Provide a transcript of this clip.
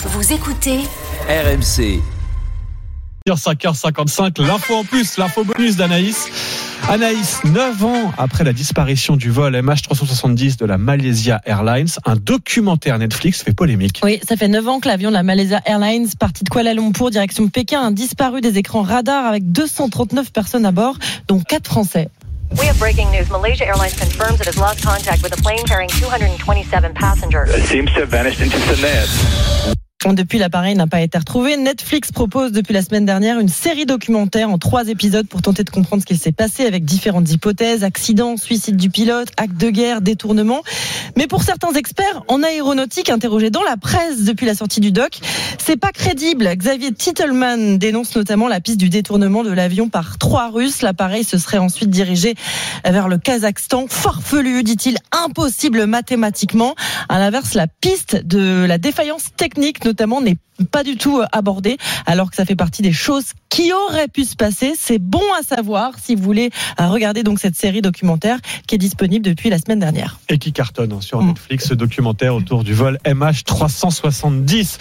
Vous écoutez RMC. 5h55, l'info en plus, l'info bonus d'Anaïs. Anaïs, 9 ans après la disparition du vol MH370 de la Malaysia Airlines, un documentaire Netflix fait polémique. Oui, ça fait 9 ans que l'avion de la Malaysia Airlines, parti de Kuala Lumpur, direction Pékin, a disparu des écrans radars avec 239 personnes à bord, dont 4 Français. We have breaking news. Malaysia Airlines confirms it has lost contact with a plane carrying 227 passengers. It seems to have vanished into thin air. Depuis, l'appareil n'a pas été retrouvé. Netflix propose depuis la semaine dernière une série documentaire en trois épisodes pour tenter de comprendre ce qu'il s'est passé avec différentes hypothèses, accidents, suicide du pilote, acte de guerre, détournement. Mais pour certains experts en aéronautique interrogés dans la presse depuis la sortie du doc, c'est pas crédible. Xavier Titelman dénonce notamment la piste du détournement de l'avion par trois Russes. L'appareil se serait ensuite dirigé vers le Kazakhstan. Farfelu, dit-il, impossible mathématiquement. À l'inverse, la piste de la défaillance technique notamment n'est pas du tout euh, abordée, alors que ça fait partie des choses qui auraient pu se passer. C'est bon à savoir si vous voulez euh, regarder donc cette série documentaire qui est disponible depuis la semaine dernière. Et qui cartonne hein, sur Mm. Netflix, ce documentaire autour du vol MH370.